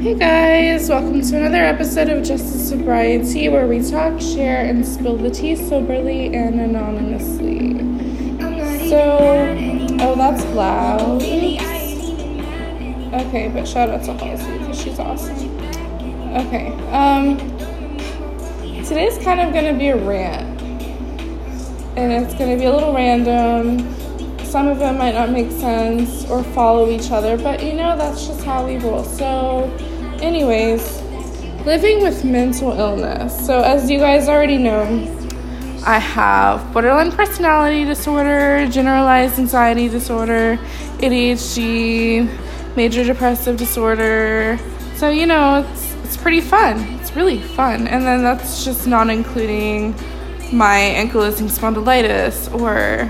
Hey guys, welcome to another episode of Justice Sobriety where we talk, share, and spill the tea soberly and anonymously. So, oh, that's loud. Okay, but shout out to Halsey because she's awesome. Okay, um, today's kind of gonna be a rant, and it's gonna be a little random some of them might not make sense or follow each other, but you know, that's just how we roll. So, anyways, living with mental illness. So, as you guys already know, I have borderline personality disorder, generalized anxiety disorder, ADHD, major depressive disorder. So, you know, it's it's pretty fun. It's really fun. And then that's just not including my ankylosing spondylitis or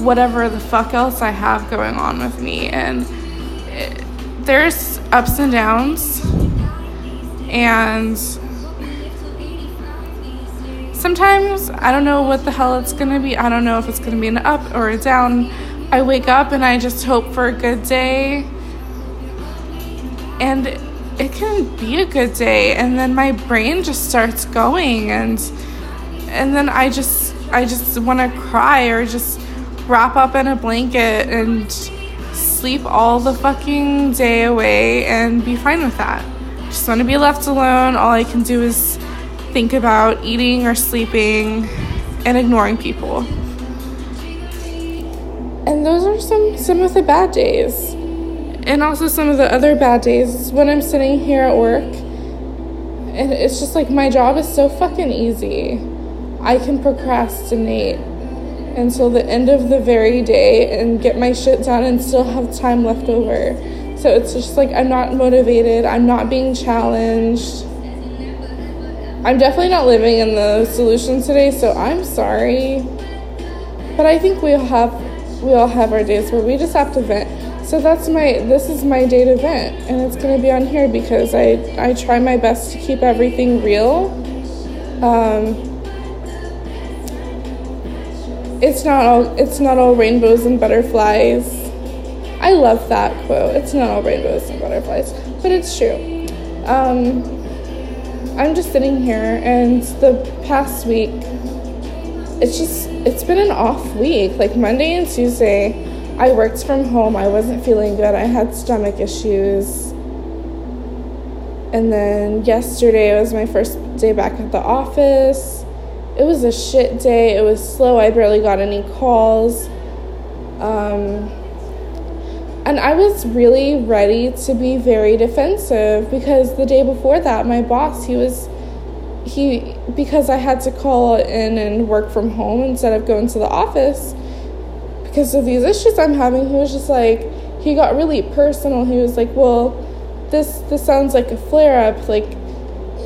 whatever the fuck else I have going on with me. And it, there's ups and downs. And sometimes I don't know what the hell it's gonna be. I don't know if it's gonna be an up or a down. I wake up and I just hope for a good day. And it can be a good day and then my brain just starts going and and then I just I just want to cry or just wrap up in a blanket and sleep all the fucking day away and be fine with that. Just want to be left alone. All I can do is think about eating or sleeping and ignoring people. And those are some some of the bad days. And also some of the other bad days when I'm sitting here at work and it's just like my job is so fucking easy. I can procrastinate until the end of the very day and get my shit done and still have time left over. So it's just like I'm not motivated, I'm not being challenged. I'm definitely not living in the solution today, so I'm sorry. But I think we all have we all have our days where we just have to vent. So that's my this is my day to vent and it's gonna be on here because I I try my best to keep everything real. Um, it's not all it's not all rainbows and butterflies. I love that quote. It's not all rainbows and butterflies, but it's true. Um, I'm just sitting here, and the past week, it's just it's been an off week. Like Monday and Tuesday, I worked from home. I wasn't feeling good. I had stomach issues. And then yesterday was my first day back at the office it was a shit day. It was slow. I barely got any calls. Um, and I was really ready to be very defensive because the day before that, my boss, he was, he, because I had to call in and work from home instead of going to the office because of these issues I'm having, he was just like, he got really personal. He was like, well, this, this sounds like a flare up. Like,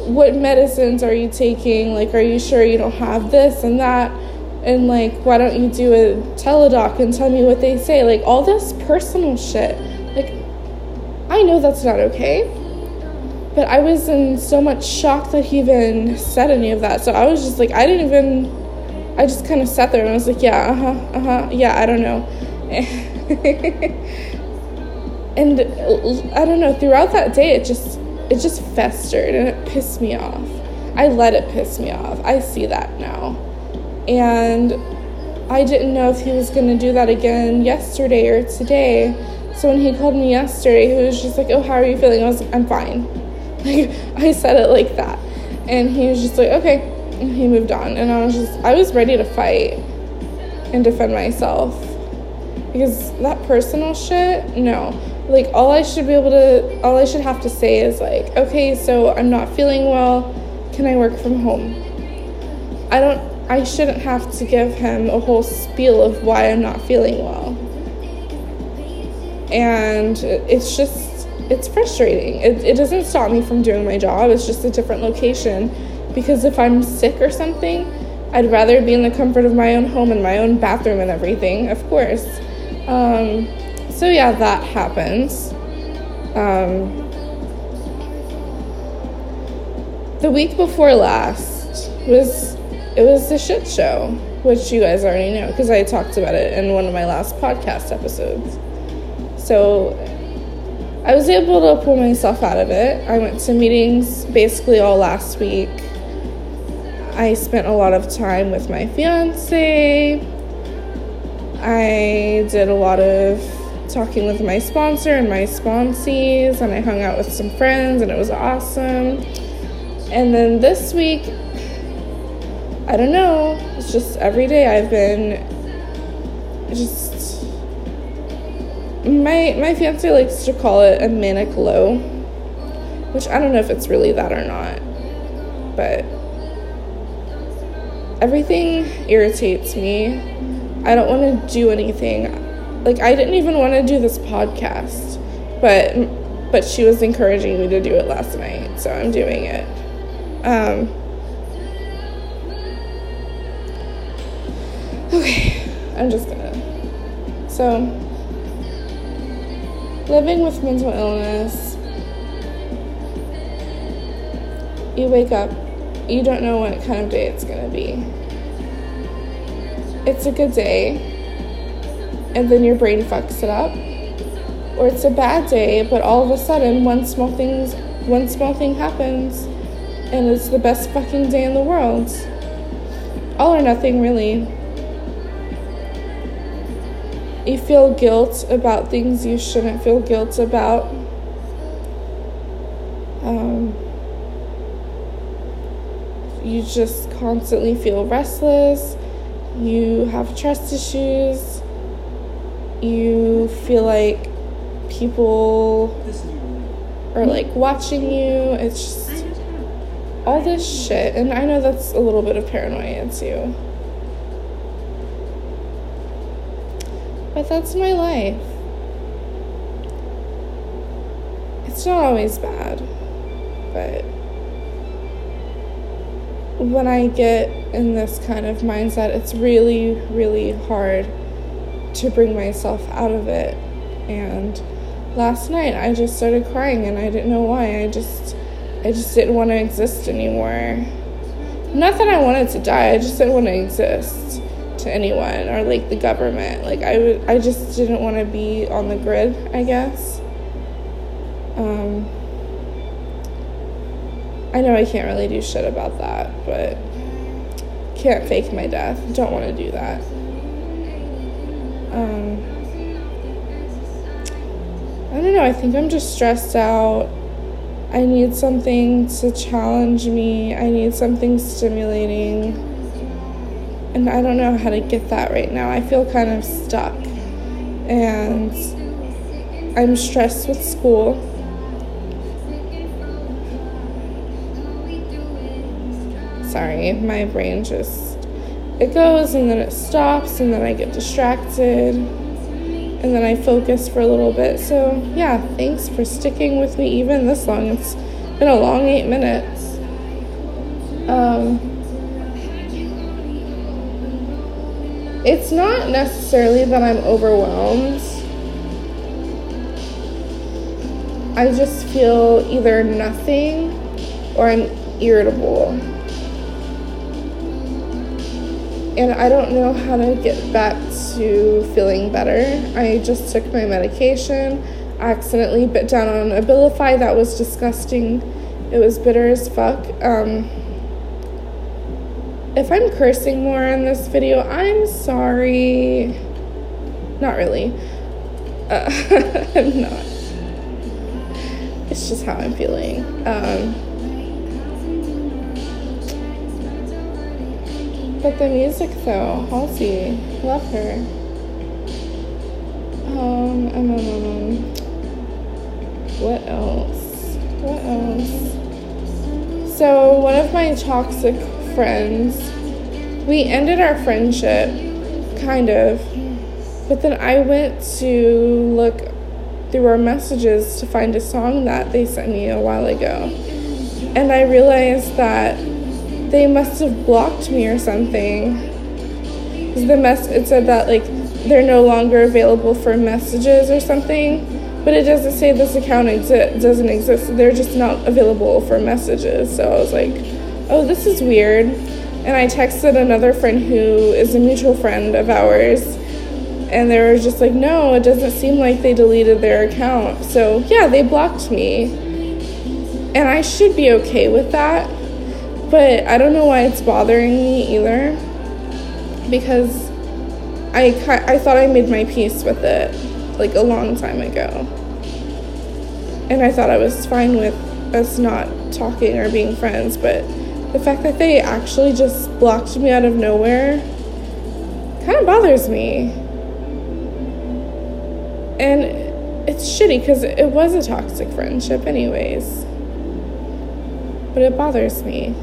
what medicines are you taking? Like, are you sure you don't have this and that? And like, why don't you do a Teladoc and tell me what they say? Like, all this personal shit. Like, I know that's not okay. But I was in so much shock that he even said any of that. So I was just like, I didn't even, I just kind of sat there and I was like, yeah, uh huh, uh huh, yeah, I don't know. and I don't know, throughout that day, it just, it just festered and it pissed me off. I let it piss me off. I see that now. And I didn't know if he was going to do that again yesterday or today. So when he called me yesterday, he was just like, "Oh, how are you feeling?" I was like, "I'm fine." Like I said it like that. And he was just like, "Okay." And he moved on. And I was just I was ready to fight and defend myself. Because that personal shit, no like all I should be able to all I should have to say is like, okay, so I'm not feeling well. Can I work from home? I don't I shouldn't have to give him a whole spiel of why I'm not feeling well. And it's just it's frustrating. It, it doesn't stop me from doing my job. It's just a different location because if I'm sick or something, I'd rather be in the comfort of my own home and my own bathroom and everything, of course. Um, so yeah, that happens. Um, the week before last was it was a shit show, which you guys already know because I talked about it in one of my last podcast episodes. So I was able to pull myself out of it. I went to meetings basically all last week. I spent a lot of time with my fiance. I did a lot of talking with my sponsor and my sponsees, and I hung out with some friends, and it was awesome. And then this week, I don't know, it's just every day I've been just my my fiance likes to call it a manic low, which I don't know if it's really that or not. But everything irritates me. I don't want to do anything. Like I didn't even want to do this podcast, but but she was encouraging me to do it last night, so I'm doing it. Um, okay, I'm just gonna. So living with mental illness, you wake up, you don't know what kind of day it's to be. It's a good day, and then your brain fucks it up. Or it's a bad day, but all of a sudden one small thing's one small thing happens and it's the best fucking day in the world. All or nothing really you feel guilt about things you shouldn't feel guilt about. Um, you just constantly feel restless. You have trust issues. You feel like people are like watching you. It's just all this shit. And I know that's a little bit of paranoia too. But that's my life. It's not always bad, but when I get in this kind of mindset, it's really, really hard to bring myself out of it. And last night I just started crying and I didn't know why. I just I just didn't want to exist anymore. Not that I wanted to die, I just didn't want to exist to anyone or like the government. Like I would, I just didn't want to be on the grid. I guess. Um, I know I can't really do shit about that, but can't fake my death. Don't want to do that. Um, I don't know. I think I'm just stressed out. I need something to challenge me. I need something stimulating and I don't know how to get that right now. I feel kind of stuck. And I'm stressed with school. Sorry, my brain just it goes and then it stops and then I get distracted and then I focus for a little bit. So, yeah, thanks for sticking with me even this long. It's been a long 8 minutes. Um it's not necessarily that I'm overwhelmed. I just feel either nothing or I'm irritable. And I don't know how to get back to feeling better. I just took my medication. Accidentally bit down on Abilify. That was disgusting. It was bitter as fuck. Um, if I'm cursing more in this video, I'm sorry. Not really. Uh, I'm not. It's just how I'm feeling. Um, but the music, though, Halsey, love her. Um, um, um, um, um, what else? What else? So, one of my toxic friends. We ended our friendship, kind of. But then I went to look through our messages to find a song that they sent me a while ago. And I realized that they must have blocked me or something. The mess it said that like they're no longer available for messages or something, but it doesn't say this account exi- doesn't exist. They're just not available for messages. So I was like, oh, this is weird. And I texted another friend who is a mutual friend of ours. And they were just like, no, it doesn't seem like they deleted their account. So, yeah, they blocked me. And I should be okay with that. But I don't know why it's bothering me either. Because I, I thought I made my peace with it like a long time ago. And I thought I was fine with us not talking or being friends, but the fact that they actually just blocked me out of nowhere kind of bothers me. And it's shitty because it was a toxic friendship, anyways. But it bothers me.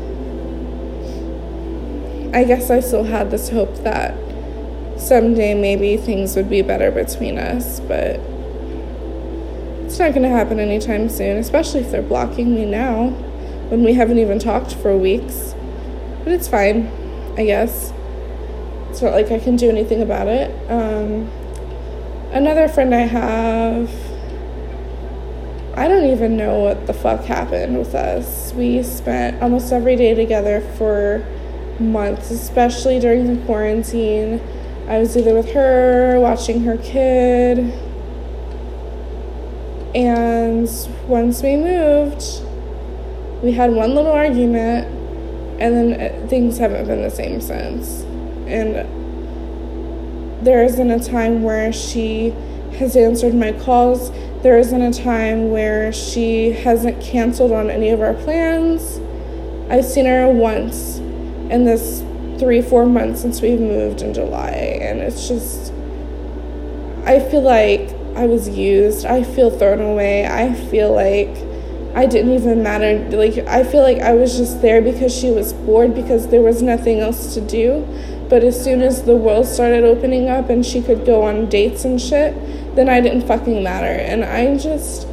I guess I still had this hope that someday maybe things would be better between us, but it's not going to happen anytime soon, especially if they're blocking me now when we haven't even talked for weeks. But it's fine, I guess. It's not like I can do anything about it. Um, another friend I have, I don't even know what the fuck happened with us. We spent almost every day together for months, especially during the quarantine I was either with her, watching her kid. And once we moved, we had one little argument, and then uh, things haven't been the same since. And there isn't a time where she has answered my calls. There isn't a time where she hasn't canceled on any of our plans. I've seen her once in this three, four months since we've moved in July, and it's just, I feel like I was used. I feel thrown away. I feel like I didn't even matter. Like, I feel like I was just there because she was bored because there was nothing else to do. But as soon as the world started opening up and she could go on dates and shit, then I didn't fucking matter. And I just.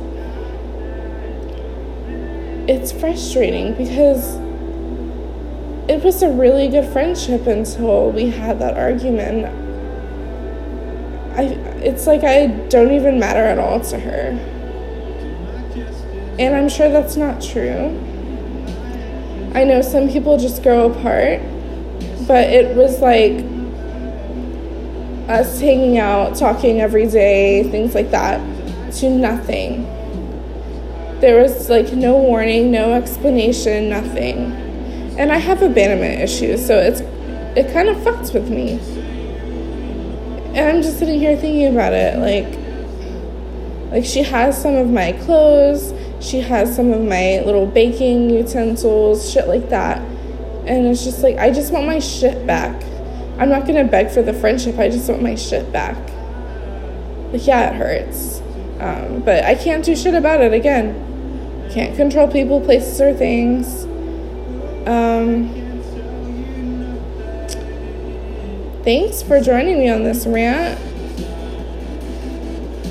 It's frustrating because it was a really good friendship until we had that argument. I it's like I don't even matter at all to her. And I'm sure that's not true. I know some people just grow apart, but it was like us hanging out, talking every day, things like that, to nothing. There was like no warning, no explanation, nothing and I have abandonment issues, so it's it kind of fucks with me. And I'm just sitting here thinking about it, like like she has some of my clothes, she has some of my little baking utensils, shit like that. And it's just like I just want my shit back. I'm not gonna beg for the friendship, I just want my shit back. Like yeah, it hurts. Um, but I can't do shit about it again. Can't control people, places, or things. Um, thanks for joining me on this rant.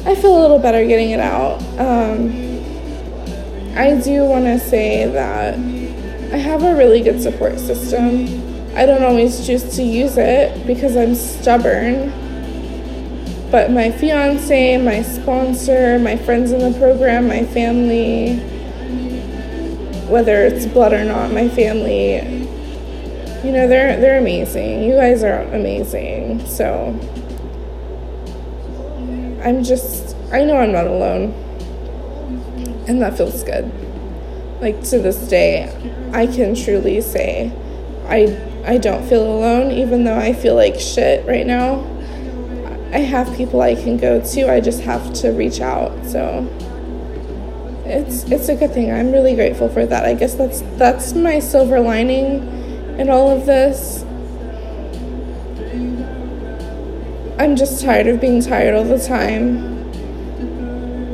I feel a little better getting it out. Um, I do want to say that I have a really good support system. I don't always choose to use it because I'm stubborn. But my fiance, my sponsor, my friends in the program, my family, whether it's blood or not, my family, you know, they're they're amazing. You guys are amazing. So I'm just I know I'm not alone. And that feels good. Like to this day, I can truly say I I don't feel alone even though I feel like shit right now. I have people I can go to. I just have to reach out. So it's it's a good thing. I'm really grateful for that. I guess that's that's my silver lining in all of this. I'm just tired of being tired all the time.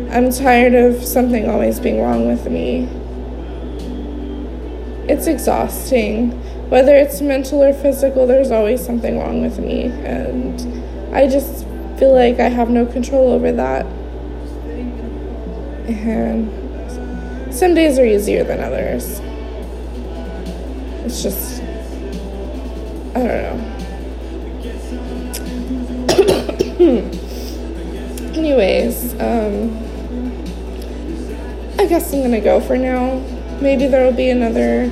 I'm tired of something always being wrong with me. It's exhausting. Whether it's mental or physical, there's always something wrong with me. And I just feel like I have no control over that. And some days are easier than others. It's just, I don't know. Anyways, um, I guess I'm gonna go for now. Maybe there will be another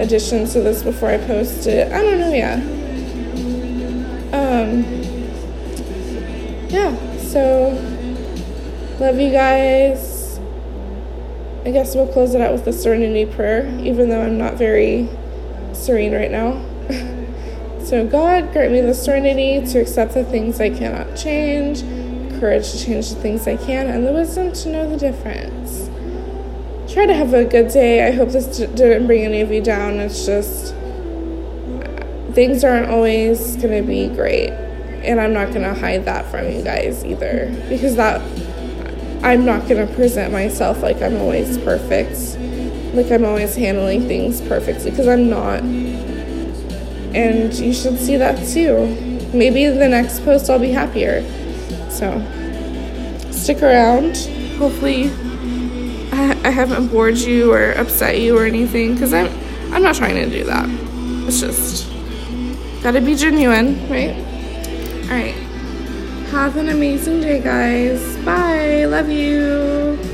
addition to this before I post it. I don't know yet. Um, yeah, so love you guys. I guess we'll close it out with the serenity prayer, even though I'm not very serene right now. so, God, grant me the serenity to accept the things I cannot change, courage to change the things I can, and the wisdom to know the difference. Try to have a good day. I hope this didn't bring any of you down. It's just things aren't always going to be great and I'm not going to hide that from you guys either because that I'm not going to present myself like I'm always perfect. Like I'm always handling things perfectly because I'm not. And you should see that too. Maybe the next post I'll be happier. So stick around. Hopefully I haven't bored you or upset you or anything because I'm I'm not trying to do that. It's just gotta be genuine, right? All right. Have an amazing day, guys. Bye. Love you.